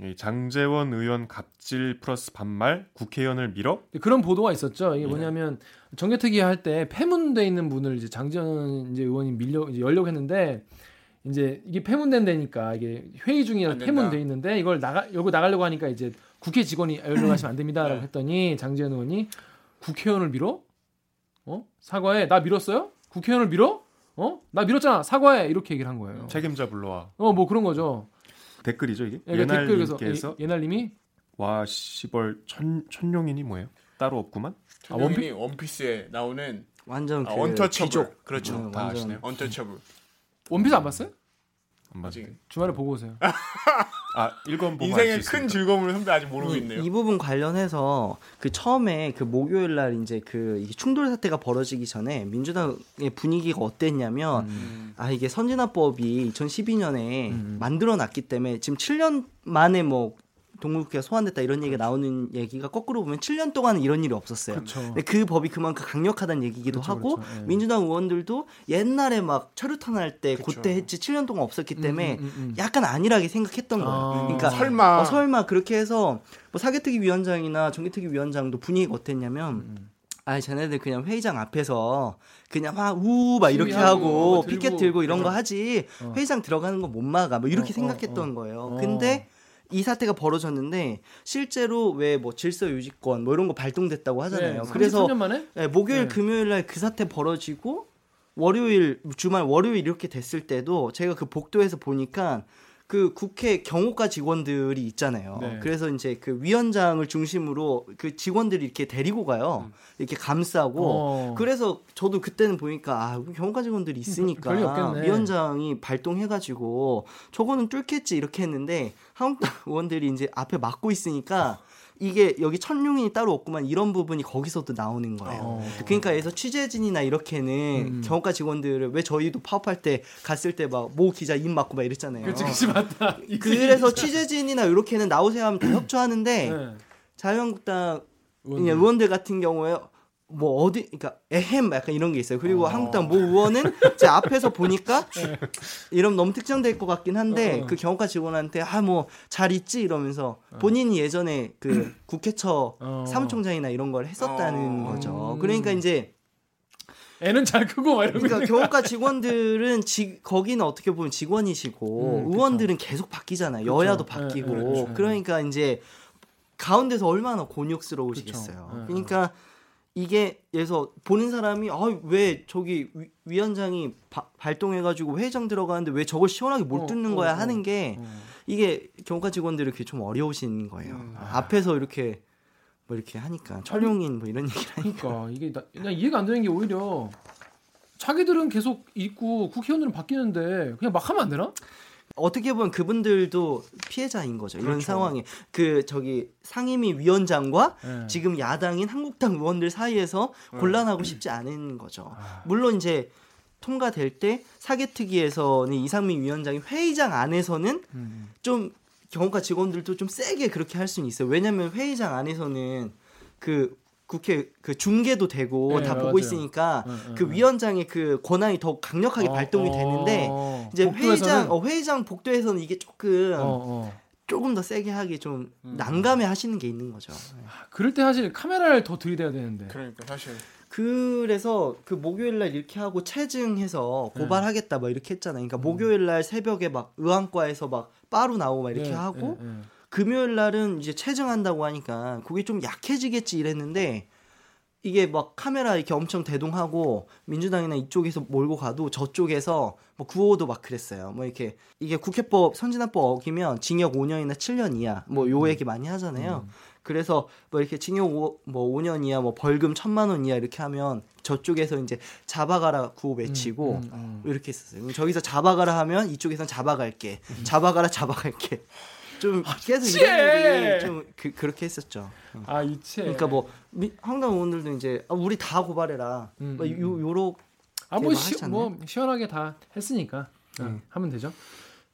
이 장재원 의원 갑질 플러스 반말 국회의원을 밀어 그런 보도가 있었죠. 이게 예. 뭐냐면 정개특위 할 때 폐문돼 있는 분을 이제 장재원 이제 의원이 밀려 이제 열려고 했는데 이제 이게 폐문된 데니까 이게 회의 중이라. 폐문돼 있는데 이걸 나가 열고 나가려고 하니까 이제 국회 직원이 열려 가시면 안 됩니다라고 네. 했더니 장재원 의원이 국회의원을 밀어? 어? 사과해. 나 밀었어요? 국회의원을 밀어? 어? 나 밀었잖아. 사과해. 이렇게 얘기를 한 거예요. 책임자 불러와 어, 뭐 그런 거죠. 댓글이죠 이게 예, 그러니까 예날님께서 예- 예날님이 와 시벌 천 천룡인이 뭐예요? 따로 없구만. 아, 원피 원피스에 나오는 완전 아, 그 언터처블 귀족. 그렇죠 음, 다 아시네요. 언터처블 원피스 안 봤어요? 지금 주말에 보고 오세요. 아 읽어보면 알수 인생의 큰. 즐거움을 선배 아직 모르고 이, 있네요. 이 부분 관련해서 그 처음에 그 목요일 날 이제 그 이게 충돌 사태가 벌어지기 전에 민주당의 분위기가 어땠냐면 음. 아 이게 선진화법이 2012년에 음. 만들어 놨기 때문에 지금 7년 만에 뭐 동물국회가 소환됐다 이런 얘기가 나오는 얘기가 거꾸로 보면 7년 동안은 이런 일이 없었어요. 그렇죠. 근데 그 법이 그만큼 강력하다는 얘기기도 그렇죠, 하고 그렇죠. 예. 민주당 의원들도 옛날에 막 철우탄 할때 그쵸. 그때 했지 7년 동안 없었기 때문에 음, 음, 음. 약간 안일하게 생각했던 거예요. 아. 그러니까 설마 어, 설마 그렇게 해서 뭐 사개특위 위원장이나 정개특위 위원장도 분위기가 어땠냐면 음. 아 쟤네들 그냥 회의장 앞에서 그냥 막우막 이렇게 하고 피켓 들고 이런 거. 하지 어. 회의장 들어가는 거 못 막아 뭐 이렇게 어, 어, 생각했던 어. 거예요. 어. 근데 이 사태가 벌어졌는데 실제로 왜 뭐 질서 유지권 뭐 이런 거 발동됐다고 하잖아요. 네, 그래서 33년 만에 네, 목요일 네. 금요일 날 그 사태 벌어지고 월요일 주말 월요일 이렇게 됐을 때도 제가 그 복도에서 보니까 그 국회 경호과 직원들이 있잖아요. 네. 그래서 이제 그 위원장을 중심으로 그 직원들이 이렇게 데리고 가요. 이렇게 감싸고 어. 그래서 저도 그때는 보니까 아, 경호과 직원들이 있으니까 별일 없겠네. 위원장이 발동해가지고 저거는 뚫겠지 이렇게 했는데 한국당 의원들이 이제 앞에 막고 있으니까 이게 여기 천룡인이 따로 없구만 이런 부분이 거기서도 나오는 거예요. 어. 그러니까 그래서 취재진이나 이렇게는 음. 경호과 직원들을 왜 저희도 파업할 때 갔을 때 막 모 기자 입 맞고 막 이랬잖아요. 그렇지, 그렇지 맞다. 그래서 취재진이나 이렇게는 나오세요 하면 다 협조하는데 네. 자유한국당 의원들. 의원들 같은 경우에 뭐 어디 그러니까 에헴 약간 이런 게 있어요. 그리고 어. 한국당 모 의원은 제 앞에서 보니까 이러면 너무 특정될 것 같긴 한데 어, 어. 그 경호과 직원한테 아 뭐 잘 있지 이러면서 본인이 예전에 그 국회처 어. 사무총장이나 이런 걸 했었다는 어. 거죠. 음. 그러니까 이제 애는 잘 크고 막 그러니까 경호과 직원들은 지, 거기는 어떻게 보면 직원이시고 음. 의원들은 계속 바뀌잖아요. 여야도 예, 바뀌고 예, 그렇죠. 그러니까 이제 가운데서 얼마나 곤욕스러우시겠어요. 그쵸. 예, 그러니까 이게 그래서 보는 사람이 아왜 저기 위, 위원장이 바- 발동해가지고 회장 들어가는데 왜 저걸 시원하게 못 어, 듣는 어, 거야 어. 하는 게 어. 이게 경호과 직원들이 그게 좀 어려우신 거예요. 음. 앞에서 이렇게 뭐 이렇게 하니까 철용인 뭐 이런 얘기를 하니까 그러니까 이게 나, 나 이해가 안 되는 게 오히려 자기들은 계속 있고 국회의원들은 바뀌는데 그냥 막 하면 안 되나? 어떻게 보면 그분들도 피해자인 거죠. 이런 그렇죠. 상황에 그 저기 상임위 위원장과 네. 지금 야당인 한국당 의원들 사이에서 네. 곤란하고 싶지 않은 거죠. 아. 물론 이제 통과될 때 사개특위에서는 이상민 위원장이 회의장 안에서는 음. 좀 경호과 직원들도 좀 세게 그렇게 할 수는 있어요. 왜냐하면 회의장 안에서는 그 국회 그 중계도 되고 네, 다 보고 맞아요. 있으니까 네, 네, 그 네. 위원장의 그 권한이 더욱 강력하게 어, 발동이 어, 되는데 어. 이제 복도에서는- 회의장 어, 회의장 복도에서는 이게 조금 어, 어. 조금 더 세게 하기 좀 음. 난감해 하시는 게 있는 거죠. 아, 그럴 때 사실 카메라를 더 들이대야 되는데. 그러니까 사실 그래서 그 목요일 날 이렇게 하고 체증해서 네. 고발하겠다 막 이렇게 했잖아요. 음. 그러니까 목요일 날 새벽에 막 의안과에서 막 빠루 나오고 막 이렇게 예, 하고 예, 예. 금요일 날은 이제 체증한다고 하니까 그게 좀 약해지겠지 이랬는데 이게 막 카메라 이렇게 엄청 대동하고 민주당이나 이쪽에서 몰고 가도 저쪽에서 뭐 구호도 막 그랬어요. 뭐 이렇게 이게 국회법 선진화법 어기면 징역 5년이나 7년 이하 뭐 요 얘기 많이 하잖아요. 그래서 뭐 이렇게 징역 5, 뭐 5년 이하 뭐 벌금 1천만 원 이하 이렇게 하면 저쪽에서 이제 잡아가라 구호 외치고 음, 음, 이렇게 했었어요. 저기서 잡아가라 하면 이쪽에선 잡아갈게. 잡아가라 잡아갈게. 좀 계속 치해! 이런 얘기 좀 그, 그렇게 했었죠. 아 이체. 그러니까 뭐 의원들도 이제 아, 우리 다 고발해라. 음, 뭐 음, 요 요로 아뭐? 뭐 시원하게 다 했으니까 어, 하면 되죠.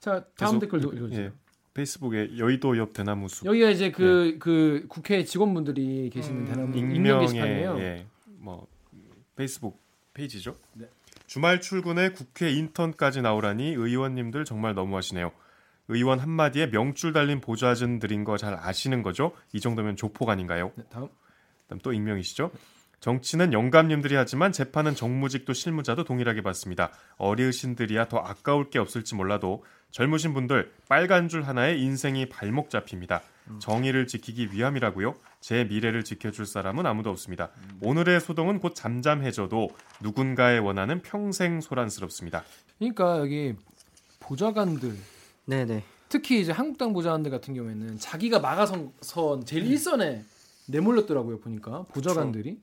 자 다음 계속- 댓글 읽어주세요. 예. 페이스북에 여의도 옆 대나무 숲 여기가 이제 그그 국회 직원분들이 계시는 음, 대나무 익명 게시판이에요. 예, 뭐 페이스북 페이지죠. 네. 주말 출근에 국회 인턴까지 나오라니 의원님들 정말 너무하시네요. 의원 한마디에 명줄 달린 보좌진 들인 거 잘 아시는 거죠? 이 정도면 조폭 아닌가요? 네, 다음. 그다음 또 익명이시죠? 정치는 영감님들이 하지만 재판은 정무직도 실무자도 동일하게 받습니다. 어르신들이야 더 아까울 게 없을지 몰라도 젊으신 분들 빨간 줄 하나에 인생이 발목 잡힙니다. 정의를 지키기 위함이라고요. 제 미래를 지켜줄 사람은 아무도 없습니다. 오늘의 소동은 곧 잠잠해져도 누군가의 원하는 평생 소란스럽습니다. 그러니까 여기 보좌관들 네네. 특히 이제 한국당 보좌관들 같은 경우에는 자기가 막아선 선 제일 일선에 내몰렸더라고요 보니까 보좌관들이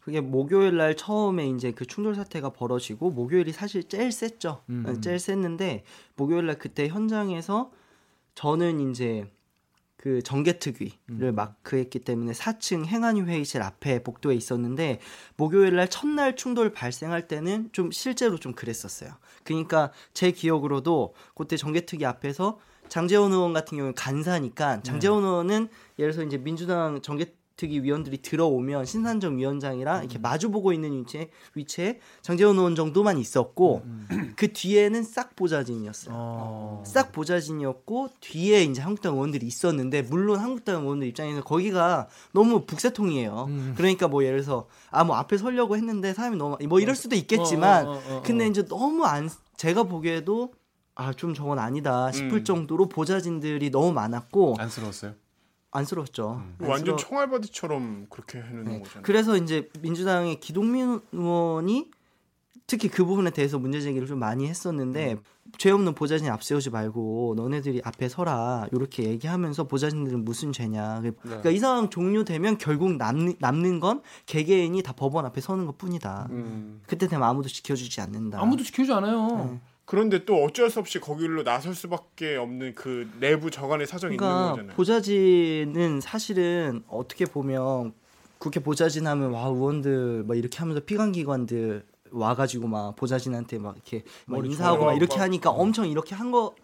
그게 목요일 날 처음에 이제 그 충돌 사태가 벌어지고 목요일이 사실 제일 셌죠. 음. 네, 제일 셌는데 목요일 날 그때 현장에서 저는 이제 그 정개특위를 음. 마크했기 때문에 4층 행안위 회의실 앞에 복도에 있었는데 목요일 날 첫날 충돌 발생할 때는 좀 실제로 좀 그랬었어요. 그러니까 제 기억으로도 그때 정개특위 앞에서 장재원 의원 같은 경우는 간사니까 장재원 의원은 예를 들어서 이제 민주당 정개 특위 위원들이 들어오면 신산정 위원장이랑 이렇게 마주보고 있는 위치에 위치에 장재원 의원 정도만 있었고 그 뒤에는 싹 보좌진이었어요. 어. 싹 보좌진이었고 뒤에 이제 한국당 의원들이 있었는데 물론 한국당 의원들 입장에서 거기가 너무 북새통이에요. 음. 그러니까 뭐 예를 들어서 아 뭐 앞에 서려고 했는데 사람이 너무 뭐 이럴 수도 있겠지만 어, 어, 어, 어, 어. 근데 이제 너무 안 제가 보기에도 아 좀 저건 아니다 싶을 음. 정도로 보좌진들이 너무 많았고 안쓰러웠어요. 안쓰러웠죠. 완전 안쓰러- 총알바디처럼 그렇게 해놓는 네. 거잖아요. 그래서 이제 민주당의 기동민 의원이 특히 그 부분에 대해서 문제 제기를 좀 많이 했었는데 죄 없는 보좌진 앞세우지 말고 너네들이 앞에 서라 이렇게 얘기하면서 보좌진들은 무슨 죄냐 그러니까 이 상황 종료되면 결국 남는, 남는 건 개개인이 다 법원 앞에 서는 것 뿐이다 음. 그때 되면 아무도 지켜주지 않는다 아무도 지켜주지 않아요. 네. 그런데 또 어쩔 수 없이 거기로 나설 수밖에 없는 그 내부 저간의 사정이 있는 그러니까 거잖아요. 보좌진은 사실은 어떻게 보면 국회 보좌진 하면 와 의원들 막 이렇게 하면서 피감기관들 와가지고 막 보좌진한테 막 이렇게 막 인사하고 막 이렇게 막. 하니까 엄청 이렇게 한 거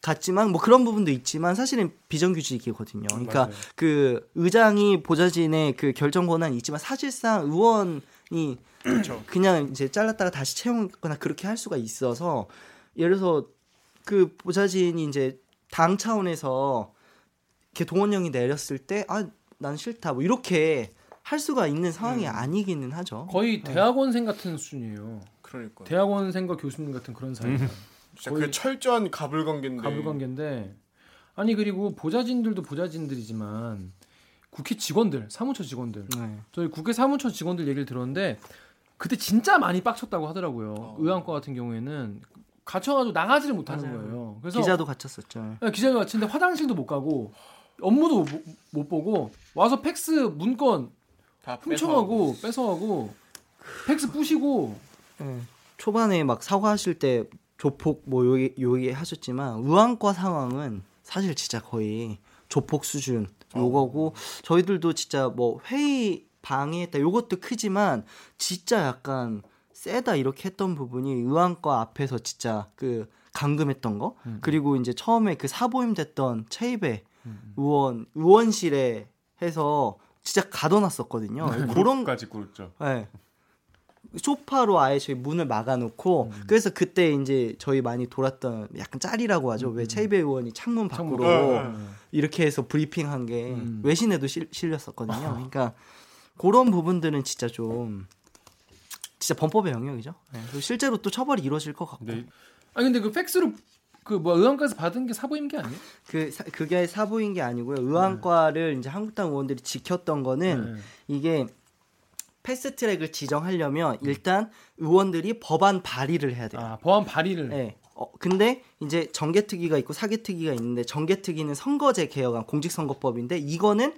같지만 뭐 그런 부분도 있지만 사실은 비정규직이거든요. 그러니까 맞아요. 그 의장이 보좌진의 그 결정 권한이 있지만 사실상 의원 이 그렇죠. 그냥 이제 잘랐다가 다시 채용거나 그렇게 할 수가 있어서 예를 들어서 그 보좌진이 이제 당 차원에서 이렇게 동원령이 내렸을 때 아 난 싫다 뭐 이렇게 할 수가 있는 상황이 음. 아니기는 하죠. 거의 대학원생 같은 수준이에요. 그러니까 대학원생과 교수님 같은 그런 사이. 진짜 거의 그 철저한 가불관계인데. 가불관계인데 아니 그리고 보좌진들도 보좌진들이지만 국회 직원들, 사무처 직원들. 네. 저희 국회 사무처 직원들 얘기를 들었는데 그때 진짜 많이 빡쳤다고 하더라고요. 어. 의안과 같은 경우에는 갇혀가지고 나가지를 못하는 맞아요. 거예요. 그래서 기자도 갇혔었죠. 네, 기자가 갇힌데 화장실도 못 가고 업무도 못, 못 보고 와서 팩스 문건 다 훔쳐가고 뺏어가고 팩스 부시고 네. 초반에 막 사과하실 때 조폭 뭐 요기 요기 하셨지만 의안과 상황은 사실 진짜 거의 조폭 수준 요거고 저희들도 진짜 뭐 회의 방해했다 요것도 크지만 진짜 약간 세다 이렇게 했던 부분이 의안과 앞에서 진짜 그 감금했던 거 그리고 이제 처음에 그 사보임 됐던 체이베 의원 의원실에 해서 진짜 가둬놨었거든요. 그런 그런까지 꿇었죠. 네. 소파로 아예 저희 문을 막아놓고 그래서 그때 이제 저희 많이 돌았던 약간 짤이라고 하죠. 왜 체이베 의원이 창문 밖으로 네, 네. 이렇게 해서 브리핑한 게 음. 외신에도 실, 실렸었거든요. 그러니까 그런 부분들은 진짜 좀 진짜 범법의 영역이죠. 네. 실제로 또 처벌이 이루어질 것 같고 근데 아니 근데 그 팩스로 그뭐 의원까지 받은 게 사보임 게 아니에요? 그 사- 그게 사보인 게 아니고요. 의안과를 이제 한국당 의원들이 지켰던 거는 네. 이게 패스트 트랙을 지정하려면 일단 의원들이 법안 발의를 해야 돼요. 아 법안 발의를 네. 어, 근데 이제 정개특위가 있고 사개특위가 있는데 정개특위는 선거제 개혁안 공직선거법인데 이거는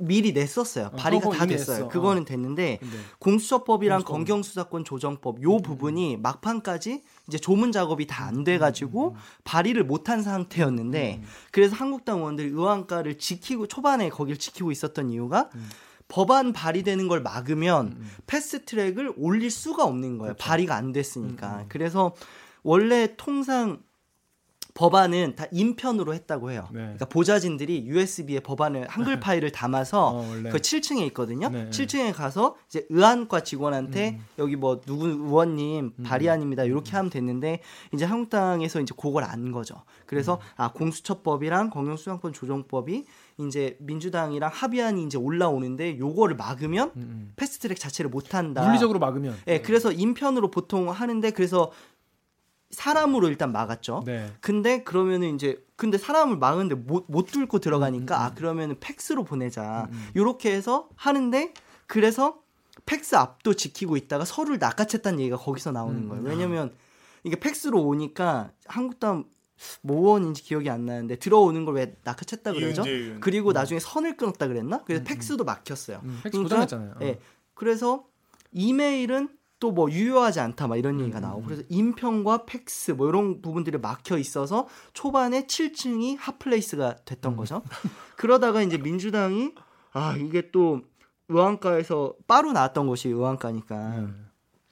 미리 냈었어요. 어, 발의가 다 됐어요. 냈어. 그거는 됐는데 근데 공수처법이랑 공수처법. 검경수사권 조정법 요 부분이 막판까지 이제 조문 작업이 다 안 돼가지고 발의를 못한 상태였는데 그래서 한국당 의원들이 의안가를 지키고 초반에 거길 지키고 있었던 이유가 법안 발의되는 걸 막으면 패스트 트랙을 올릴 수가 없는 거예요. 발의가 안 됐으니까. 그래서 원래 통상 법안은 다 인편으로 했다고 해요. 네. 그러니까 보좌진들이 USB에 법안을 한글 파일을 담아서 어. 그 7층에 있거든요. 네. 음. 7층에 가서 이제 의안과 직원한테 여기 뭐 누구 의원님 발의안입니다. 이렇게 하면 됐는데 이제 한국당에서 이제 그걸 안 거죠. 그래서 음. 아 공수처법이랑 검경수사권 조정법이 이제 민주당이랑 합의안이 이제 올라오는데 요거를 막으면 음, 음. 패스트트랙 자체를 못 한다. 물리적으로 막으면. 예, 그래서 인편으로 보통 하는데 그래서 사람으로 일단 막았죠. 네. 근데 그러면은 이제 근데 사람을 막는데 못, 못 뚫고 음, 들어가니까 아 그러면은 팩스로 보내자 요렇게 해서 하는데 그래서 팩스 앞도 지키고 있다가 서로를 낚아챘다는 얘기가 거기서 나오는 음. 거예요 왜냐면 이게 팩스로 오니까 한국당 의원인지 기억이 안 나는데 들어오는 걸 왜 낚아챘다 그러죠 이은재. 그리고 나중에 선을 끊었다 그랬나 그래서 팩스도 막혔어요 음, 팩스 그러니까, 고장났잖아요. 어. 예. 그래서 이메일은 또 뭐 유효하지 않다 막 이런 음, 얘기가 나오고 그래서 인편과 팩스 뭐 이런 부분들이 막혀 있어서 초반에 7층이 핫플레이스가 음. 됐던 거죠. 그러다가 이제 민주당이 아 이게 또 의왕가에서 빠로 나왔던 곳이 의왕가니까 음.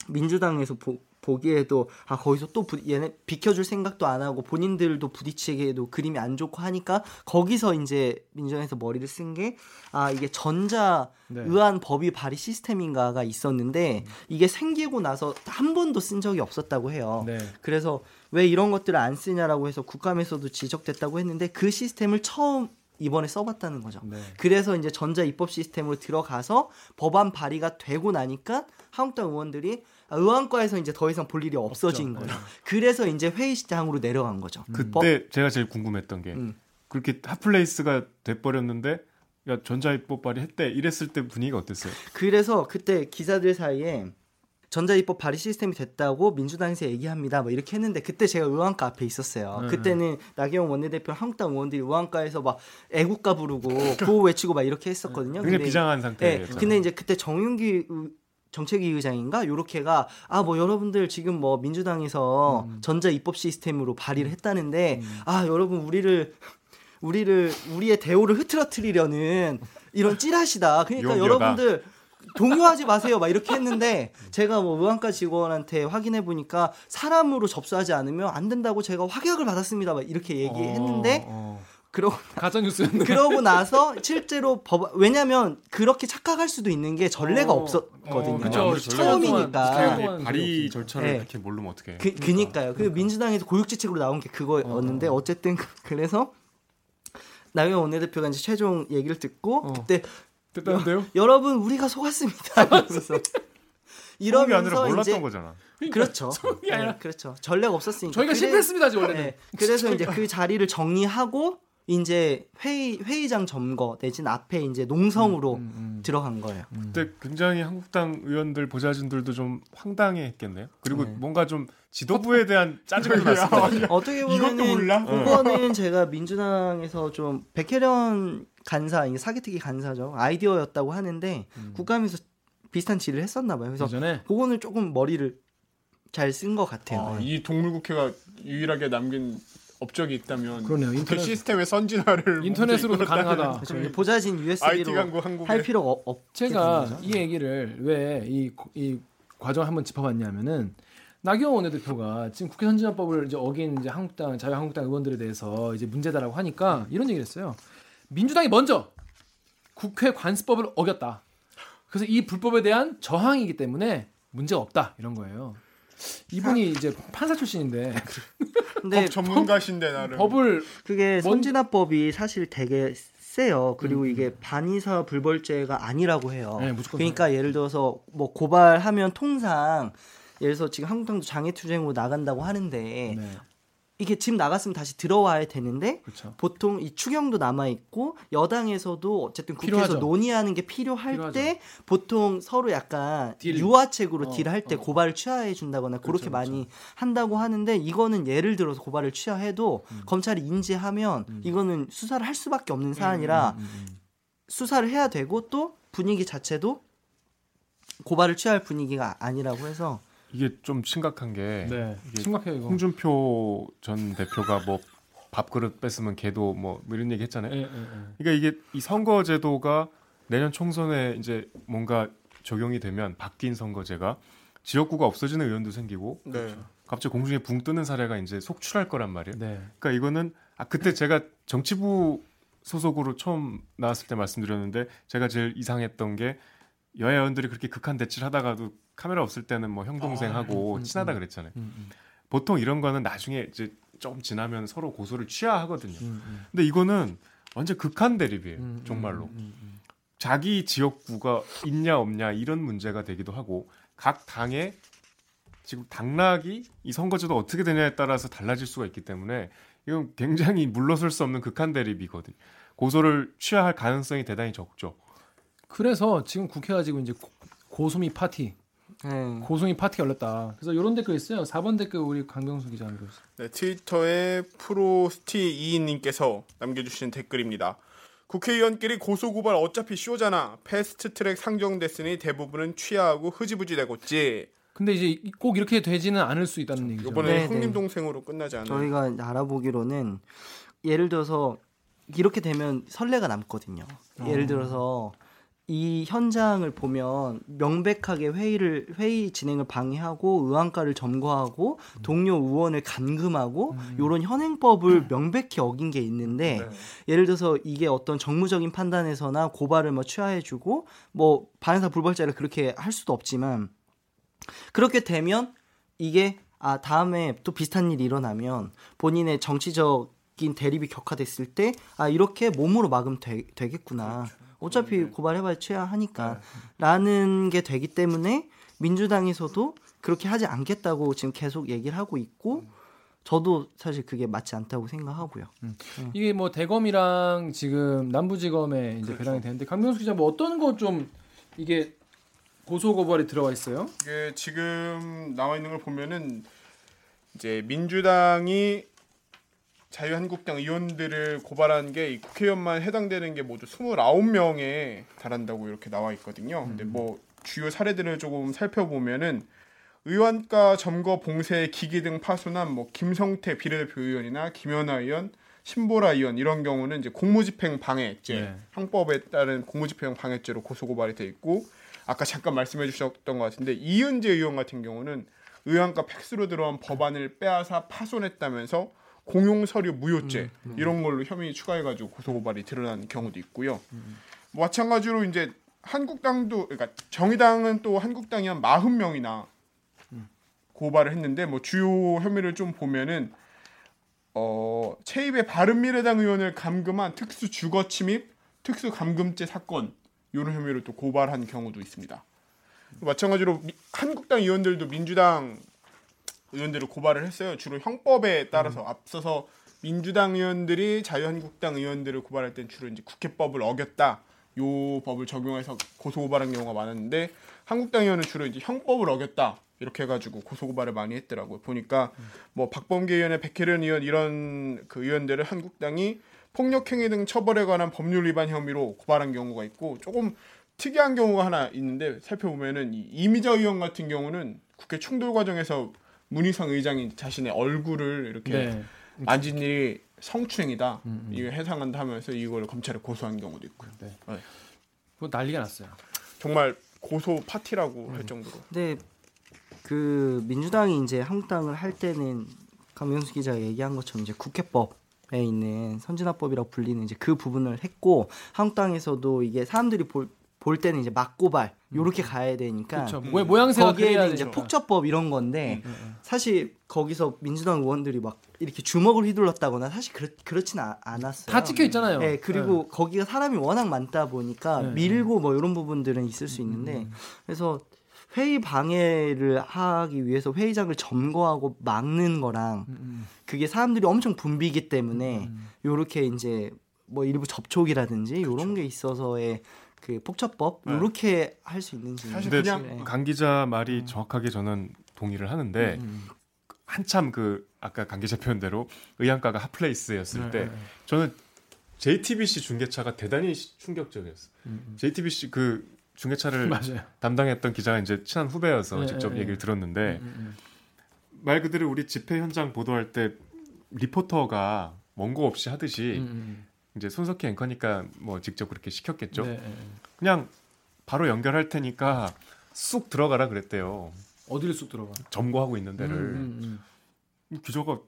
민주당에서 보, 보기에도 아 거기서 또 부, 얘네 비켜줄 생각도 안 하고 본인들도 부딪히기에도 그림이 안 좋고 하니까 거기서 이제 민주당에서 머리를 쓴 게 아 이게 전자 네. 의안 법의 발의 시스템인가가 있었는데 이게 생기고 나서 한 번도 쓴 적이 없었다고 해요. 네. 그래서 왜 이런 것들을 안 쓰냐라고 해서 국감에서도 지적됐다고 했는데 그 시스템을 처음 이번에 써봤다는 거죠. 네. 그래서 이제 전자 입법 시스템으로 들어가서 법안 발의가 되고 나니까 한국당 의원들이 아, 의안과에서 이제 더 이상 볼 일이 없어진 없죠. 거예요. 네. 그래서 이제 회의장으로 내려간 거죠. 그때 법- 제가 제일 궁금했던 게 음. 그렇게 핫플레이스가 돼버렸는데 야 전자입법 발의 했대 이랬을 때 분위기가 어땠어요? 그래서 그때 기자들 사이에 전자입법 발의 시스템이 됐다고 민주당에서 얘기합니다. 뭐 이렇게 했는데 그때 제가 의안과 앞에 있었어요. 네. 그때는 나경원 원내대표 한국당 의원들이 의안과에서 막 애국가 부르고 구호 외치고 막 이렇게 했었거든요. 굉장히 근데 비장한 예, 상태였잖아요. 근데 이제 그때 정윤기 의- 정책위 의장인가 요렇게가 아 뭐 여러분들 지금 뭐 민주당에서 음. 전자 입법 시스템으로 발의를 했다는데 아 여러분 우리를 우리를 우리의 대우를 흐트러뜨리려는 이런 찌라시다. 그러니까 용기다. 여러분들 동요하지 마세요. 막 이렇게 했는데 제가 뭐 의원과 직원한테 확인해 보니까 사람으로 접수하지 않으면 안 된다고 제가 확약을 받았습니다. 막 이렇게 얘기했는데 어, 어. 그러 가짜 뉴스였네. 그러고 나서 실제로 법 왜냐면 그렇게 착각할 수도 있는 게 전례가 어, 없었거든요. 어, 그쵸. 처음이니까. 네, 발의 절차를 네. 이렇게 모르면 어떡해. 그, 그니까요. 그 민주당에서 고육지책으로 나온 게 그거였는데 어, 쨌든 그래서 나경원 원내대표가 이제 최종 얘기를 듣고 어. 그때 됐다는데요? 여 러분 우리가 속았습니다. 이러면서 소음이 이러면서 아니라 몰랐던 이제 거잖아. 그렇죠. 소음이 아니라 네, 그렇죠. 전례가 없었으니까. 저희가 그래- 실패했습니다, 지금 원래는. 네, 그래서 이제 그 자리를 정리하고 이제 회의 회의장 점거 내진 앞에 이제 농성으로 음, 음. 들어간 거예요. 그때 굉장히 한국당 의원들 보좌진들도 좀 황당해했겠네요. 그리고 네. 뭔가 좀 지도부에 대한 짜증도 났을 것 같아요. 어떻게 이것도 보면은 몰라? 그거는 제가 민주당에서 좀 백혜련 간사 이게 사기특위 간사죠 아이디어였다고 하는데 음. 국감에서 비슷한 질을 했었나 봐요. 그래서 예전에 그거는 조금 머리를 잘 쓴 것 같아요. 아, 네. 이 동물국회가 유일하게 남긴 업적이 있다면 그러네요. 그 인터넷 시스템의 선진화를 인터넷으로도 가능하다. 그렇죠. 보좌진 IT USB로 한국에 할 필요가 없- 제가. 이 얘기를 왜이 이 과정을 한번 짚어봤냐면은 나경원 원내대표가 지금 국회 선진화법을 이제 어긴 이제 한국당 자유한국당 의원들에 대해서 이제 문제다라고 하니까 이런 얘기를 했어요. 민주당이 먼저 국회 관습법을 어겼다. 그래서 이 불법에 대한 저항이기 때문에 문제가 없다 이런 거예요. 이분이 이제 판사 출신인데 근데 법 전문가신데 나름 법을 그게 뭔- 선진화법이 사실 되게 세요. 그리고 음. 이게 반의사 불벌죄가 아니라고 해요. 네, 무조건 그러니까 예를 들어서 뭐 고발하면 통상 예를 들어서 지금 한국당도 장애투쟁으로 나간다고 하는데 네, 이게 지금 나갔으면 다시 들어와야 되는데 그렇죠. 보통 이 추경도 남아 있고 여당에서도 어쨌든 국회에서 필요하죠. 논의하는 게 필요할 필요하죠. 때 보통 서로 약간 딜. 유화책으로 어, 딜할 때 어. 고발을 취하해 준다거나 그렇게 그렇죠, 많이 한다고 하는데 이거는 예를 들어서 고발을 취하해도 음. 검찰이 인지하면 이거는 수사를 할 수밖에 없는 사안이라 음, 음, 음. 수사를 해야 되고 또 분위기 자체도 고발을 취할 분위기가 아니라고 해서 이게 좀 심각한 게 네, 이게 심각해요 이거. 홍준표 전 대표가 뭐 밥그릇 뺐으면 걔도 뭐 이런 얘기 했잖아요. 예, 예, 예. 그러니까 이게 이 선거 제도가 내년 총선에 이제 뭔가 적용이 되면 바뀐 선거제가 지역구가 없어지는 의원도 생기고 네. 갑자기 공중에 붕 뜨는 사례가 이제 속출할 거란 말이에요. 네. 그러니까 이거는 아 그때 제가 정치부 소속으로 처음 나왔을 때 말씀드렸는데 제가 제일 이상했던 게 여야원들이 그렇게 극한 대치를 하다가도 카메라 없을 때는 뭐 형 동생하고 음, 음, 친하다 음. 그랬잖아요. 보통 이런 거는 나중에 이제 좀 지나면 서로 고소를 취하하거든요. 근데 이거는 완전 극한 대립이에요. 음, 정말로. 자기 지역구가 있냐 없냐 이런 문제가 되기도 하고 각 당의 지금 당락이 이 선거제도 어떻게 되냐에 따라서 달라질 수가 있기 때문에 이건 굉장히 물러설 수 없는 극한 대립이거든요. 고소를 취하할 가능성이 대단히 적죠. 그래서 지금 국회 가 지금 이제 고- 고소미 파티, 네. 고소미 파티가 열렸다. 그래서 이런 댓글 있어요. 4번 댓글 우리 강병수 기자 읽어주세요. 네, 트위터에 프로스티 2인님께서 남겨주신 댓글입니다. 국회의원끼리 고소고발 어차피 쇼잖아. 패스트트랙 상정됐으니 대부분은 취하하고 흐지부지 되겠지. 근데 이제 꼭 이렇게 되지는 않을 수 있다는 얘기죠. 이번에 네, 형님 네. 동생으로 끝나지 않아요. 저희가 알아보기로는 예를 들어서 이렇게 되면 선례가 남거든요. 예를 들어서 이 현장을 보면 명백하게 회의를 회의 진행을 방해하고 의안가를 점거하고 동료 의원을 감금하고 요런 현행법을 명백히 어긴 게 있는데 네. 예를 들어서 이게 어떤 정무적인 판단에서나 고발을 뭐 취하해 주고 뭐 반사 불벌자를 그렇게 할 수도 없지만 그렇게 되면 이게 아 다음에 또 비슷한 일이 일어나면 본인의 정치적 인 대립이 격화됐을 때 아 이렇게 몸으로 막으면 되, 되겠구나 어차피 고발해봐야 취하하니까 라는 게 되기 때문에 민주당에서도 그렇게 하지 않겠다고 지금 계속 얘기를 하고 있고 저도 사실 그게 맞지 않다고 생각하고요. 이게 뭐 대검이랑 지금 남부지검에 이제 그렇죠. 배당이 되는데 강병수 기자 뭐 어떤 거 좀 이게 고소 고발이 들어가 있어요? 이게 지금 나와 있는 걸 보면은 이제 민주당이 자유한국당 의원들을 고발한 게 이 국회의원만 해당되는 게 모두 29명에 달한다고 이렇게 나와 있거든요. 근데 뭐 주요 사례들을 조금 살펴보면은 의원가 점거 봉쇄 기기 등 파손한 뭐 김성태 비례대표 의원이나 김연아 의원, 신보라 의원 이런 경우는 이제 공무집행 방해죄 네. 형법에 따른 공무집행 방해죄로 고소고발이 돼 있고 아까 잠깐 말씀해 주셨던 것 같은데 이은재 의원 같은 경우는 의원가 팩스로 들어온 법안을 빼앗아 파손했다면서 공용 서류 무효죄 이런 걸로 혐의 추가해가지고 고소고발이 드러난 경우도 있고요. 뭐 마찬가지로 이제 한국당도 그러니까 정의당은 또 한국당이 한 40명이나 고발을 했는데 뭐 주요 혐의를 좀 보면은 어 체입의 바른미래당 의원을 감금한 특수 주거 침입, 특수 감금죄 사건 이런 혐의로 또 고발한 경우도 있습니다. 마찬가지로 미- 한국당 의원들도 민주당 의원들을 고발을 했어요. 주로 형법에 따라서 앞서서 민주당 의원들이 자유한국당 의원들을 고발할 땐 주로 이제 국회법을 어겼다. 요 법을 적용해서 고소 고발한 경우가 많았는데 한국당 의원은 주로 이제 형법을 어겼다. 이렇게 해가지고 고소 고발을 많이 했더라고요. 보니까 뭐 박범계 의원의 백혜련 의원 이런 그 의원들을 한국당이 폭력행위 등 처벌에 관한 법률 위반 혐의로 고발한 경우가 있고 조금 특이한 경우가 하나 있는데 살펴보면은 이 이미자 의원 같은 경우는 국회 충돌 과정에서 문희상 의장이 자신의 얼굴을 이렇게 네. 만진 일이 성추행이다 이거 해당한다 하면서 이걸 검찰에 고소한 경우도 있고요. 뭐 난리가 났어요. 정말 고소 파티라고 할 정도로. 근데 그 민주당이 이제 한국당을 할 때는 강명수 기자가 얘기한 것처럼 이제 국회법 에 있는 선진화법이라고 불리는 이제 그 부분을 했고 한국당에서도 이게 사람들이 볼, 볼 때는 이제 막고발 요렇게 가야 되니까 그렇죠. 모- 모양새가 거기에는 이제. 폭처법 이런 건데 사실 거기서 민주당 의원들이 막 이렇게 주먹을 휘둘렀다거나 사실 그렇, 그렇진 아- 않았어요. 다 찍혀 있잖아요. 네, 그리고 거기가 사람이 워낙 많다 보니까 네. 밀고 뭐 이런 부분들은 있을 수 있는데 그래서 회의 방해를 하기 위해서 회의장을 점거하고 막는 거랑 음, 그게 사람들이 엄청 붐비기 때문에 요렇게 이제 뭐 일부 접촉이라든지 요런 게 있어서의 그 폭처법 네. 요렇게 할 수 있는지 사실 그냥- 네. 강 기자 말이 정확하게 저는 동의를 하는데 음, 한참 그 아까 강 기자 표현대로 의안가가 핫플레이스였을 네, 때 네. 저는 JTBC 중계차가 대단히 시- 충격적이었어요. JTBC 그 중계차를 음, 맞아요. 담당했던 기자가 이제 친한 후배여서 네, 직접 네, 얘기를 네. 들었는데 음, 음, 말 그대로 우리 집회 현장 보도할 때 리포터가 원고 없이 하듯이 음, 음, 이제 손석희 앵커니까 뭐 직접 그렇게 시켰겠죠. 네, 네. 그냥 바로 연결할 테니까 쑥 들어가라 그랬대요. 어디를 쑥 들어가? 점거하고 있는 데를 음, 음, 기자가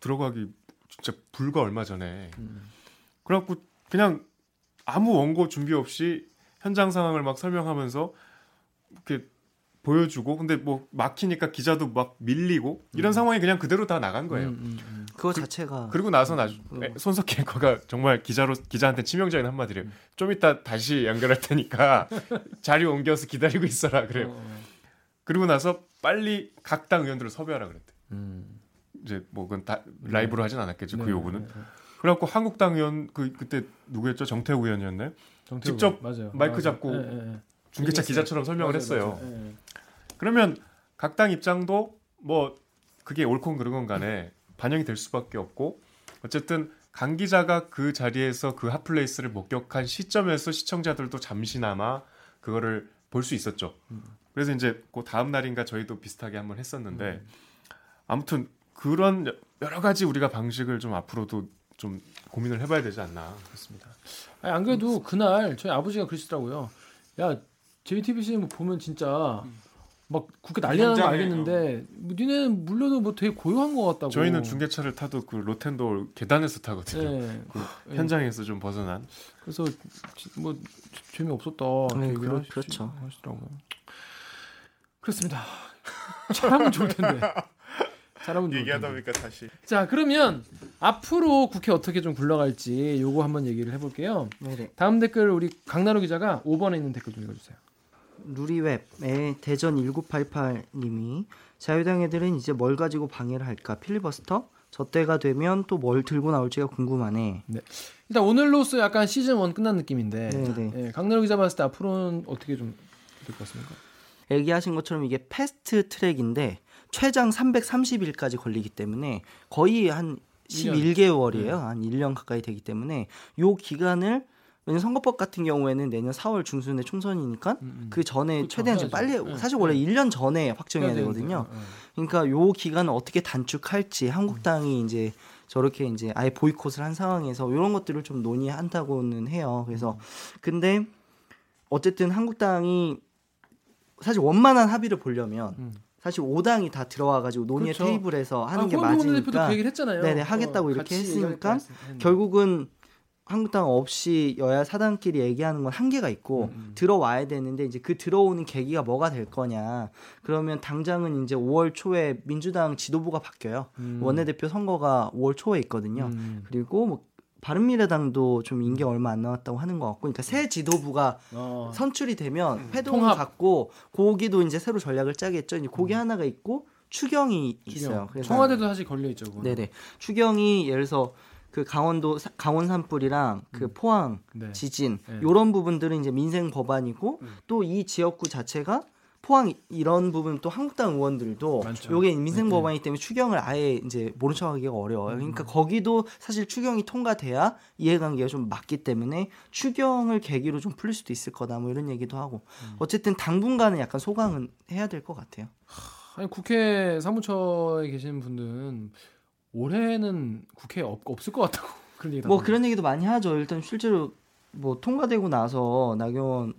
들어가기 진짜 불과 얼마 전에 음. 그래갖고 그냥 아무 원고 준비 없이 현장 상황을 막 설명하면서 이렇게 보여주고 근데 뭐 막히니까 기자도 막 밀리고 이런 상황이 그냥 그대로 다 나간 거예요. 음, 음, 음. 그거 자체가 그리고 나서 나중 음. 손석희 앵커가 정말 기자로 기자한테 치명적인 한마디를 좀 이따 다시 연결할 테니까 자리 옮겨서 기다리고 있어라 그래요. 어, 그리고 나서 빨리 각 당 의원들을 섭외하라 그랬대. 음. 이제 뭐 그건 다 라이브로 하진 않았겠죠 그 네, 요구는. 네, 네. 그래갖고 한국당 의원 그 그때 누구였죠 정태우 의원이었나요? 정태우 직접 맞아요. 마이크 맞아요. 잡고 예. 중계차. 기자처럼 설명을 맞아요, 했어요. 그러면 각 당 입장도 뭐 그게 옳건 그르건 간에 반영이 될 수밖에 없고 어쨌든 강 기자가 그 자리에서 그 핫플레이스를 목격한 시점에서 시청자들도 잠시나마 그거를 볼 수 있었죠. 그래서 이제 그 다음 날인가 저희도 비슷하게 한번 했었는데 아무튼 그런 여러 가지 우리가 방식을 좀 앞으로도 좀 고민을 해봐야 되지 않나 그렇습니다. 아니, 안 그래도 그날 저희 아버지가 그러시더라고요. 야 JTBC 뭐 보면 진짜 막 국회 난리 나는 거 알겠는데 뭐 니네는 물려도 뭐 되게 고요한 것 같다고. 저희는 중계차를 타도 그 로텐도 계단에서 타거든요. 예. 그 예. 현장에서 좀 벗어난. 그래서 지- 뭐 재미 없었다. 네, 하시- 그렇죠. 하시더라고요. 그렇습니다. 잘하면 좋을 텐데. 잘하면 좋을 얘기하다 텐데. 보니까 다시 자 그러면 앞으로 국회 어떻게 좀 굴러갈지 요거 한번 얘기를 해볼게요. 네네. 다음 댓글 우리 강나루 기자가 5번에 있는 댓글 좀 읽어주세요. 루리웹의 대전 1988님이 자유당 애들은 이제 뭘 가지고 방해를 할까 필리버스터? 저 때가 되면 또 뭘 들고 나올지가 궁금하네. 일단 오늘로써 약간 시즌 1 끝난 느낌인데 네네. 예, 강나루 기자 봤을 때 앞으로는 어떻게 좀 될 것 같습니까? 얘기하신 것처럼 이게 패스트 트랙인데 최장 330일까지 걸리기 때문에 거의 한 11개월이에요. 한 1년 가까이 되기 때문에 요 기간을 왜냐면 선거법 같은 경우에는 내년 4월 중순에 총선이니까 그 전에 그렇죠. 최대한 좀 빨리. 네. 사실 원래 1년 전에 확정해야 해야 되거든요. 되는데, 예, 예. 그러니까 요 기간을 어떻게 단축할지 한국당이 이제 저렇게 이제 아예 보이콧을 한 상황에서 이런 것들을 좀 논의한다고는 해요. 그래서 근데 어쨌든 한국당이 사실 원만한 합의를 보려면 음. 사실 5당이 다 들어와가지고 논의의 그렇죠. 테이블에서 하는 아, 게 대표도 맞으니까 그 얘기를 했잖아요. 네네, 하겠다고 이렇게 같이 했으니까. 결국은 한국당 없이 여야 사당끼리 얘기하는 건 한계가 있고 음, 음. 들어와야 되는데 이제 그 들어오는 계기가 뭐가 될 거냐 그러면 당장은 이제 5월 초에 민주당 지도부가 바뀌어요 음. 원내대표 선거가 5월 초에 있거든요 음. 그리고 뭐 바른미래당도 좀 임기 얼마 안 남았다고 하는 것 같고 그러니까 새 지도부가 어. 선출이 되면 회동을 통합. 갖고 고기도 이제 새로 전략을 짜겠죠 이제 고기 하나가 있고 추경이 있어요 그래서 청와대도 사실 걸려 있죠. 네네. 추경이 예를 들어서 그 강원도 사- 강원 산불이랑 그 포항 네. 지진 네. 요런 부분들은 이제 민생 법안이고 또 이 지역구 자체가 포항 이- 이런 부분 또 한국당 의원들도 많죠. 요게 민생 네, 법안이기 때문에 추경을 아예 이제 모른 척하기가 어려워요. 그러니까 거기도 사실 추경이 통과돼야 이해관계가 좀 맞기 때문에 추경을 계기로 좀 풀릴 수도 있을 거다 뭐 이런 얘기도 하고 어쨌든 당분간은 약간 소강은 해야 될 것 같아요. 아니 국회 사무처에 계시는 분들은 올해는 국회에 없, 없을 것 같다고 그런 얘기 뭐 그런 얘기도 많이 하죠. 일단 실제로 뭐 통과되고 나서 나경원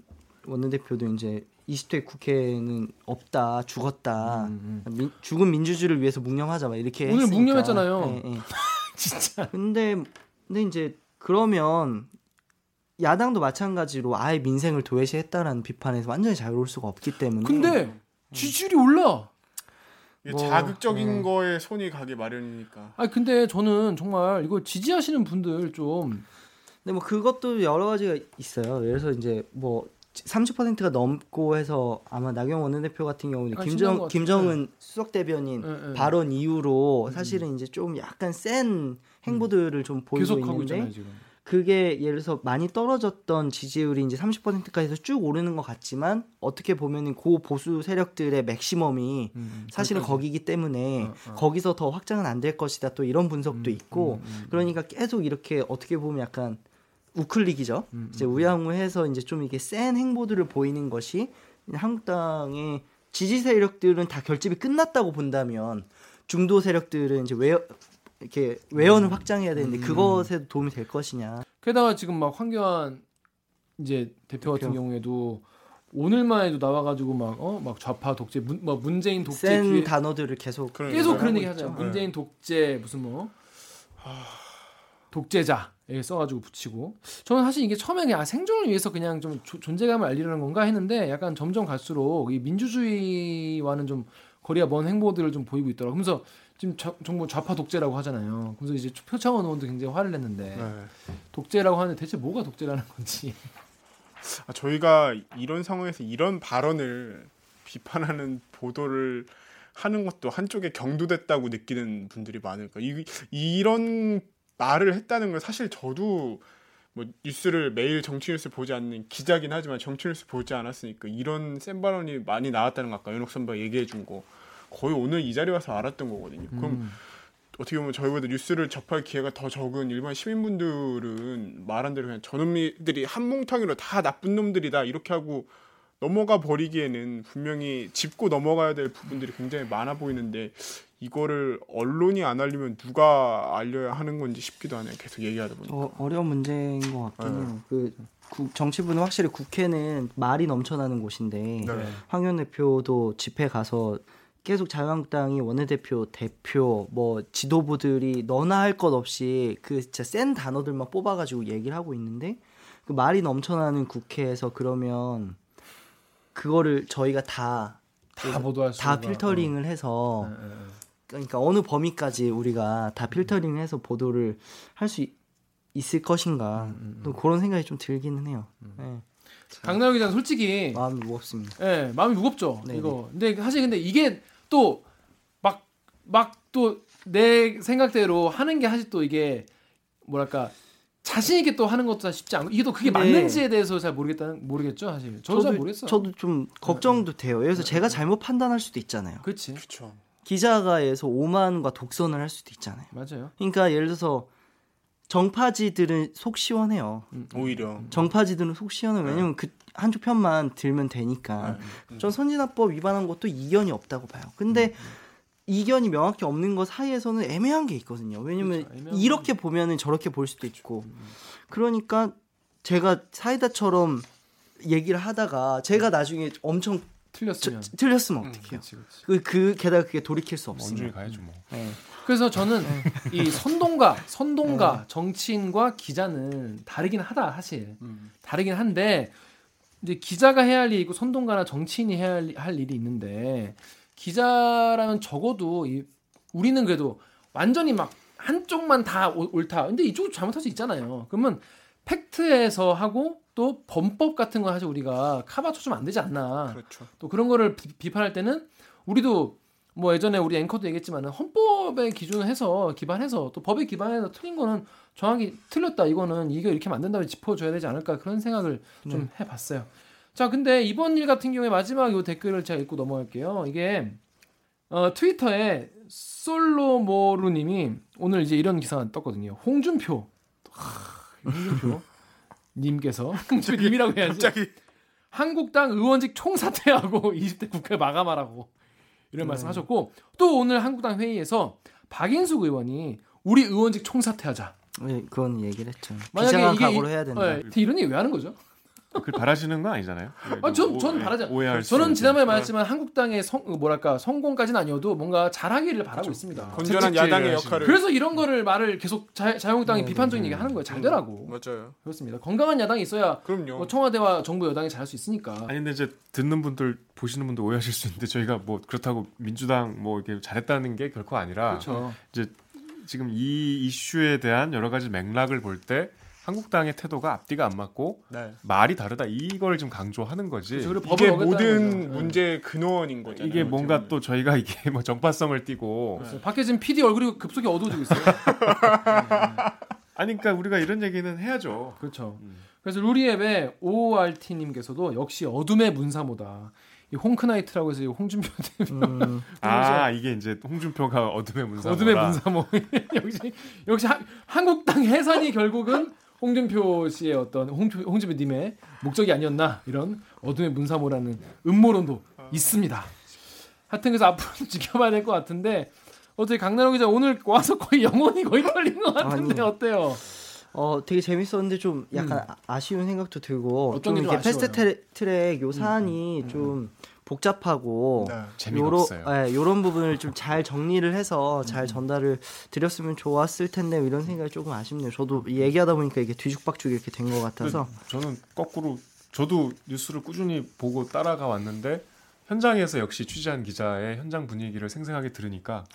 원내대표도 이제 20대 국회는 없다, 죽었다. 음, 민- 죽은 민주주의를 위해서 묵념하자 막 이렇게 오늘 했으니까. 묵념했잖아요. 예, 예. 진짜. 근데 근데 이제 그러면 야당도 마찬가지로 아예 민생을 도외시했다라는 비판에서 완전히 자유로울 수가 없기 때문에 근데 지지율이 올라. 뭐, 자극적인 네. 거에 손이 가기 마련이니까. 아 근데 저는 정말 이거 지지하시는 분들 좀 근데 뭐 그것도 여러 가지가 있어요. 예를 들어서 이제 뭐 30%가 넘고 해서 아마 나경원 원내대표 같은 경우는 것 김정. 김정은 수석 대변인 예, 예. 발언 음. 이후로 사실은 이제 좀 약간 센 행보들을 좀 보이고 계속 하고 있는데 있잖아요 지금. 그게 예를 들어서 많이 떨어졌던 지지율이 이제 30%까지 해서 쭉 오르는 것 같지만 어떻게 보면은 고 보수 세력들의 맥시멈이 음, 음. 사실은 거기까지. 거기기 때문에 어, 어. 거기서 더 확장은 안 될 것이다 또 이런 분석도 음, 있고 음, 음, 그러니까 계속 이렇게 어떻게 보면 약간 우클릭이죠. 음, 이제 음. 우양우해서 이제 좀 이게 센 행보들을 보이는 것이 한국당의 지지 세력들은 다 결집이 끝났다고 본다면 중도 세력들은 이제 외 이렇게 외연을 확장해야 되는데 음. 그것에도 도움이 될 것이냐. 게다가 지금 막 황교안 이제 대표 같은 대표. 경우에도 오늘만 해도 나와가지고 막 어 막 좌파 독재 문, 뭐 문재인 독재 센 뒤에 단어들을 계속. 계속 그런 얘기. 하잖아요. 네. 문재인 독재 무슨 뭐 독재자 에 써가지고 붙이고 저는 사실 이게 처음에 그냥 아, 생존을 위해서 그냥 좀 조- 존재감을 알리려는 건가 했는데 약간 점점 갈수록 이 민주주의와는 좀 거리가 먼 행보들을 좀 보이고 있더라고. 요 그러면서 지금 자- 정부 좌파 독재라고 하잖아요. 그래서 이제 표창원 의원도 굉장히 화를 냈는데 네. 독재라고 하는데 대체 뭐가 독재라는 건지. 아, 저희가 이런 상황에서 이런 발언을 비판하는 보도를 하는 것도 한쪽에 경도됐다고 느끼는 분들이 많을까. 이, 이런 말을 했다는 건 사실 저도 뭐 뉴스를 매일 정치 뉴스 보지 않는 기자긴 하지만 정치 뉴스 보지 않았으니까 이런 센 발언이 많이 나왔다는 거 아까 연옥 선배가 얘기해 준 거 거의 오늘 이 자리에 와서 알았던 거거든요. 그럼 음. 어떻게 보면 저희보다 뉴스를 접할 기회가 더 적은 일반 시민분들은 말한 대로 그냥 저놈들이 한 몽탕으로 다 나쁜 놈들이다 이렇게 하고 넘어가 버리기에는 분명히 짚고 넘어가야 될 부분들이 굉장히 많아 보이는데 이거를 언론이 안 알리면 누가 알려야 하는 건지 싶기도 하네요. 계속 얘기하다 보니까. 어, 어려운 문제인 것 같긴 네. 해요. 그 국- 정치부는 확실히 국회는 말이 넘쳐나는 곳인데 네. 황교안 대표도 집회 가서 계속 자유한국당이 원내대표, 대표, 뭐 지도부들이 너나 할 것 없이 그 진짜 센 단어들만 뽑아가지고 얘기를 하고 있는데 그 말이 넘쳐나는 국회에서 그러면 그거를 저희가 다 다 보도할 수다 필터링을 해서 예, 예, 예. 그러니까 어느 범위까지 우리가 다 필터링해서 보도를 할 수 있을 것인가 또 그런 생각이 좀 들기는 해요. 네. 강나영 기자는 솔직히 마음이 무겁습니다. 예, 마음이 무겁죠. 네, 이거. 근데 사실 근데 이게 또 막 막 또 내 생각대로 하는 게 사실 또 이게 뭐랄까 자신 있게 또 하는 것도 쉽지 않고 이게 또 그게 네. 맞는지에 대해서 잘 모르겠다는 모르겠죠, 사실. 저도, 잘 모르겠어요. 저도 좀 걱정도 돼요. 예를 들어서 제가 잘못 판단할 수도 있잖아요. 그렇지. 그렇죠. 기자가에서 오만과 독선을 할 수도 있잖아요. 맞아요. 그러니까 예를 들어서 정파지들은 속 시원해요. 오히려 정파지들은 속 시원해. 요 왜냐면 그 한쪽 편만 들면 되니까. 전 선진화법 위반한 것도 이견이 없다고 봐요. 근데 이견이 명확히 없는 것 사이에서는 애매한 게 있거든요. 왜냐면 그렇죠. 이렇게 보면은 저렇게 볼 수도 있고. 그러니까 제가 사이다처럼 얘기를 하다가 제가 나중에 엄청 틀렸으면. 저- 틀렸으면 어떡해요? 그렇지, 그렇지. 그, 그 게다가 그게 돌이킬 수 없으면. 가야죠 뭐. 네. 그래서 저는 이 선동가, 선동가, 정치인과 기자는 다르긴 하다 사실. 다르긴 한데 이제 기자가 해야 할 일이 있고 선동가나 정치인이 해야 할, 할 일이 있는데 기자라면 적어도 이 우리는 그래도 완전히 막 한쪽만 다 오- 옳다. 근데 이쪽도 잘못할 수 있잖아요. 그러면 팩트에서 하고 또 범법 같은 거 사실 우리가 카바쳐 주면 안 되지 않나. 그렇죠. 또 그런 거를 비, 판할 때는 우리도 뭐 예전에 우리 앵커도 얘기했지만은 헌법에 기준을 해서 기반해서 또 법에 기반해서 틀린 거는 정확히 틀렸다 이거는 이게 이렇게 된다고 짚어줘야 되지 않을까 그런 생각을 좀 해봤어요. 자 근데 이번 일 같은 경우에 마지막 요 댓글을 제가 읽고 넘어갈게요. 이게 어, 트위터에 솔로모루님이 오늘 이제 이런 기사가 떴거든요. 홍준표, 하, 홍준표 님께서 님이라고 해야지. 갑자기 한국당 의원직 총사퇴하고 20대 국회 마감하라고 이런 말씀하셨고 또 오늘 한국당 회의에서 박인숙 의원이 우리 의원직 총사퇴하자. 네, 그건 얘기를 했죠. 만약에 이게 각오로 이- 해야 된다. 네, 이런 얘기 왜 하는 거죠? 그 바라시는 건 아니잖아요. 아, 전, 오- 전 바라지 않아요. 오해할 수 저는. 지난번에 말했지만 한국당의 성, 뭐랄까 성공까지는 아니어도 뭔가 잘하기를 바라고 있습니다. 건전한 채찍질을 야당의. 역할을 그래서 이런 거를 말을 계속 자, 자유한국당이 네, 비판적인 얘기 하는 거예요. 잘 되라고. 맞아요. 그렇습니다. 건강한 야당이 있어야 그럼요. 뭐 청와대와 정부 여당이 잘할 수 있으니까. 아니 근데 이제 듣는 분들 보시는 분들 오해하실 수 있는데 저희가 뭐 그렇다고 민주당 뭐 이렇게 잘했다는 게 결코 아니라 그렇죠. 이제 지금 이 이슈에 대한 여러 가지 맥락을 볼때 한국당의 태도가 앞뒤가 안 맞고 네. 말이 다르다 이걸 좀 강조하는 거지. 그렇죠. 이게 모든 거죠. 네. 문제의 근원인 거잖아요. 이게 뭔가 어떻게 또 저희가 이게 뭐 정파성을 띠고 밖에 지금 PD 얼굴이 급속히 어두워지고 있어요. 아니 그러니까 우리가 이런 얘기는 해야죠. 그렇죠. 음. 그래서 루리앱의 ORT님께서도 역시 어둠의 문사모다. 이 홍크나이트라고 해서 이 홍준표 대표 음, 아 이게 이제 홍준표가 어둠의 문사. 어둠의 문사모 역시 역시 하- 한국당 해산이 결국은 홍준표 씨의 어떤 홍준표, 홍준표 님의 목적이 아니었나 이런 어둠의 문사모라는 음모론도 있습니다. 하여튼 그래서 앞으로 좀 지켜봐야 될 것 같은데 어떻게 강나영 기자 오늘 와서 거의 영혼이 거의 털린 것 같은데 아니. 어때요? 어 되게 재밌었는데 좀 약간 음. 아- 아쉬운 생각도 들고 어떤 좀 이렇게 패스트? 음, 트랙, 요 사안이 좀 복잡하고 네. 요러, 없어요. 예, 요런 부분을 좀 잘 정리를 해서 음. 잘 전달을 드렸으면 좋았을 텐데 이런 생각이 조금 아쉽네요. 저도 얘기하다 보니까 이게 뒤죽박죽 이렇게 된 것 같아서 저는 거꾸로 저도 뉴스를 꾸준히 보고 따라가 왔는데 현장에서 역시 취재한 기자의 현장 분위기를 생생하게 들으니까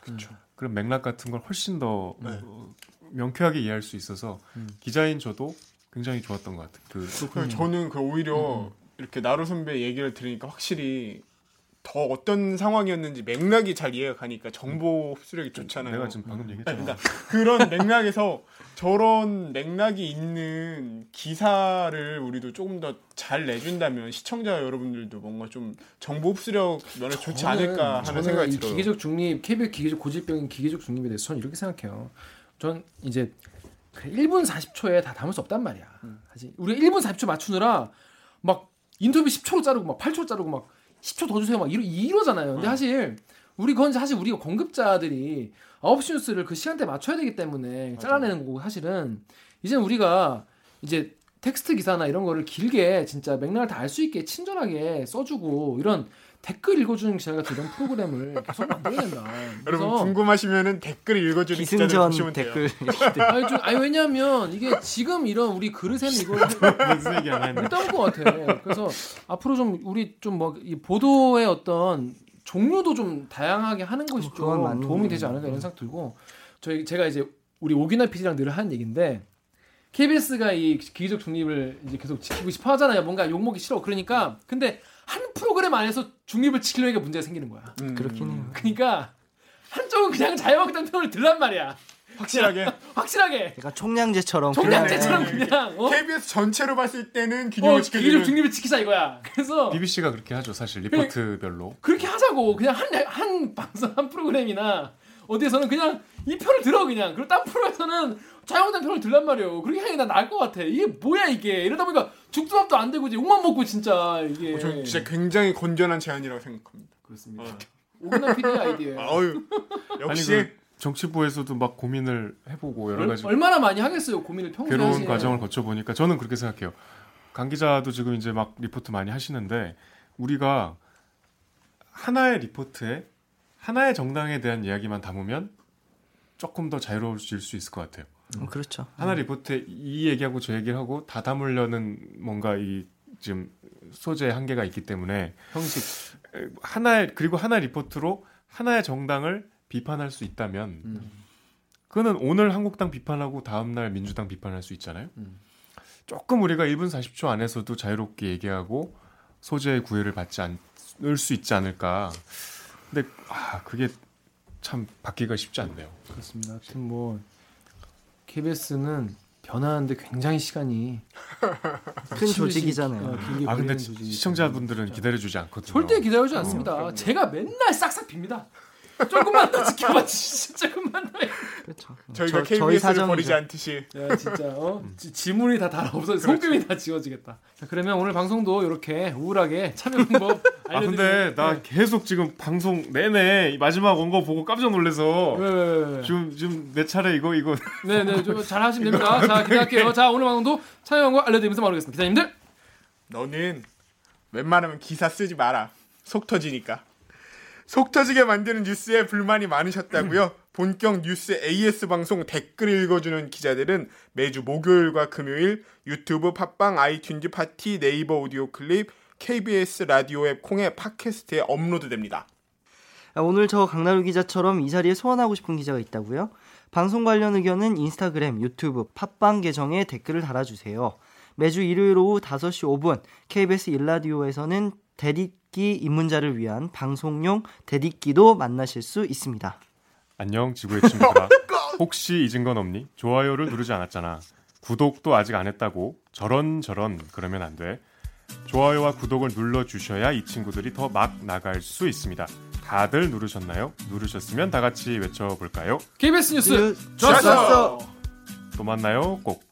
그런 맥락 같은 걸 훨씬 더 네. 어, 명쾌하게 이해할 수 있어서 기자인 저도 굉장히 좋았던 것 같아요. 그 그래서 저는 그 오히려 이렇게 나루 선배 얘기를 들으니까 확실히 더 어떤 상황이었는지 맥락이 잘 이해가 가니까 정보 흡수력이 좋잖아요. 내가 지금 방금 얘기했잖아. 그러니까 그런 맥락에서 저런 맥락이 있는 기사를 우리도 조금 더 잘 내준다면 시청자 여러분들도 뭔가 좀 정보 흡수력 면에 좋지 않을까 하는 저는 생각이 이 들어요. 기계적 중립, KBS 기계적 고질병인 기계적 중립에 대해서 저는 이렇게 생각해요. 전 이제 그래, 1분 40초에 다 담을 수 없단 말이야. 음. 사실 우리가 1분 40초 맞추느라 막 인터뷰 10초로 자르고 막 8초로 자르고 막 10초 더 주세요 막 이러, 이러잖아요. 음. 근데 사실 우리 그건 사실 우리가 공급자들이 9시 뉴스를 그 시간대에 맞춰야 되기 때문에 잘라내는 거고 사실은 이제 우리가 이제 텍스트 기사나 이런 거를 길게 진짜 맥락을 다 알 수 있게 친절하게 써주고 이런 댓글 읽어주는 기자 같은 이런 프로그램을 계속 만들어야 된다. 여러분 그래서 궁금하시면은 댓글 읽어주는 기승전 보시면 돼요. 댓글 아니, 좀, 아니 왜냐면 이게 지금 이런 우리 그릇에는 이걸 무슨 얘기 못 담을 것 같아. 그래서 앞으로 좀 우리 좀뭐이 보도의 어떤 종류도 좀 다양하게 하는 것이 뭐 그건 좀 도움이 되지 않을까 이런 생각 들고 저희 제가 이제 우리 오기나 PD랑 늘 하는 얘기인데 KBS가 이 기계적 중립을 이제 계속 지키고 싶어 하잖아요. 뭔가 욕먹기 싫어. 그러니까 근데 한 프로그램 안에서 중립을 지키려니까 문제가 생기는 거야. 음, 그렇긴 해요. 그러니까 한쪽은 그냥 자유한국당 편을 들란 말이야. 확실하게 확실하게 약간 총량제처럼 총량제처럼 그러네. 그냥 어? KBS 전체로 봤을 때는 어, 균형을 기계적 지켜주는 중립을 지키자 이거야. 그래서 BBC가 그렇게 하죠 사실 리포트별로. 그렇게 하자고 그냥 한, 한 방송 한 프로그램이나 어디에서는 그냥 이 편을 들어 그냥 그리고 딴 프로에서는 자유한국당 편을 들란 말이에요 그렇게 하는 게난 나을 것 같아 이게 뭐야 이게 이러다 보니까 죽도 밥도 안 되고 이제 욕만 먹고 진짜 이게 어, 저 진짜 굉장히 건전한 제안이라고 생각합니다. 그렇습니다 어. 오근한 PD의 아이디어예요 아유 아니 역시 그 정치부에서도 막 고민을 해보고 여러 가지 얼마나 많이 하겠어요 고민을 평소에 괴로운 하시는. 과정을 거쳐 보니까 저는 그렇게 생각해요. 강 기자도 지금 이제 막 리포트 많이 하시는데 우리가 하나의 리포트에 하나의 정당에 대한 이야기만 담으면 조금 더 자유로워질 수 있을 것 같아요. 어, 그렇죠. 하나 리포트에 이 얘기하고 저 얘기를 하고 다 담으려는 뭔가 이 지금 소재의 한계가 있기 때문에 형식 에, 하나의 그리고 하나 리포트로 하나의 정당을 비판할 수 있다면 음. 그거는 오늘 한국당 비판하고 다음 날 민주당 비판할 수 있잖아요. 음. 조금 우리가 1분 40초 안에서도 자유롭게 얘기하고 소재의 구애를 받지 않을 수 있지 않을까. 근데 아 그게 참 받기가 쉽지 않네요. 그렇습니다 하여튼 뭐 KBS는 변하는데 굉장히 시간이 큰 조직이잖아요. 어, 길게 아 근데 시청자분들은. 기다려주지 않거든요. 절대 기다려주지 어, 않습니다. 제가 맨날 싹싹 빕니다. 조금만 더 지켜봐, 진짜 조금만 더. 그렇죠. 저희가 저- 저희 KBS를 사정이죠. 버리지 않듯이 야, 진짜 어? 지- 지문이 다 달아 없어, 손금이 다 지워지겠다. 자, 그러면 오늘 방송도 이렇게 우울하게 참여 방법 아 알려 드리고. 근데 나 계속 지금 방송 내내 이 마지막 원고 보고 깜짝 왜, 왜, 왜, 왜. 지금 지금 내 차례 이거 이거 네, 네, 좀 잘 하시면 됩니다. 자, 기대할게요. 자, 오늘 방송도 참여 방법 알려 드리면서 마무리하겠습니다. 기자님들. 너는 웬만하면 기사 쓰지 마라. 속 터지니까. 속 터지게 만드는 뉴스에 불만이 많으셨다고요? 본격 뉴스 AS 방송 댓글 읽어주는 기자들은 매주 목요일과 금요일 유튜브, 팟빵, 아이튠즈, 팟티, 네이버 오디오 클립, KBS 라디오 앱 콩의 팟캐스트에 업로드됩니다. 아, 오늘 저 강나루 기자처럼 이 자리에 소환하고 싶은 기자가 있다고요? 방송 관련 의견은 인스타그램, 유튜브, 팟빵 계정에 댓글을 달아주세요. 매주 일요일 오후 5시 5분 KBS 일라디오에서는 대 딛기 입문자를 위한 방송용 대딛기도 만나실 수 있습니다. 안녕 지구의 친구들아 혹시 잊은 건 없니? 좋아요를 누르지 않았잖아 구독도 아직 안 했다고 저런 저런 그러면 안 돼 좋아요와 구독을 눌러 주셔야 이 친구들이 더 막 나갈 수 있습니다 다들 누르셨나요? 누르셨으면 다 같이 외쳐 볼까요? KBS 뉴스. 좋았어. 또 만나요 꼭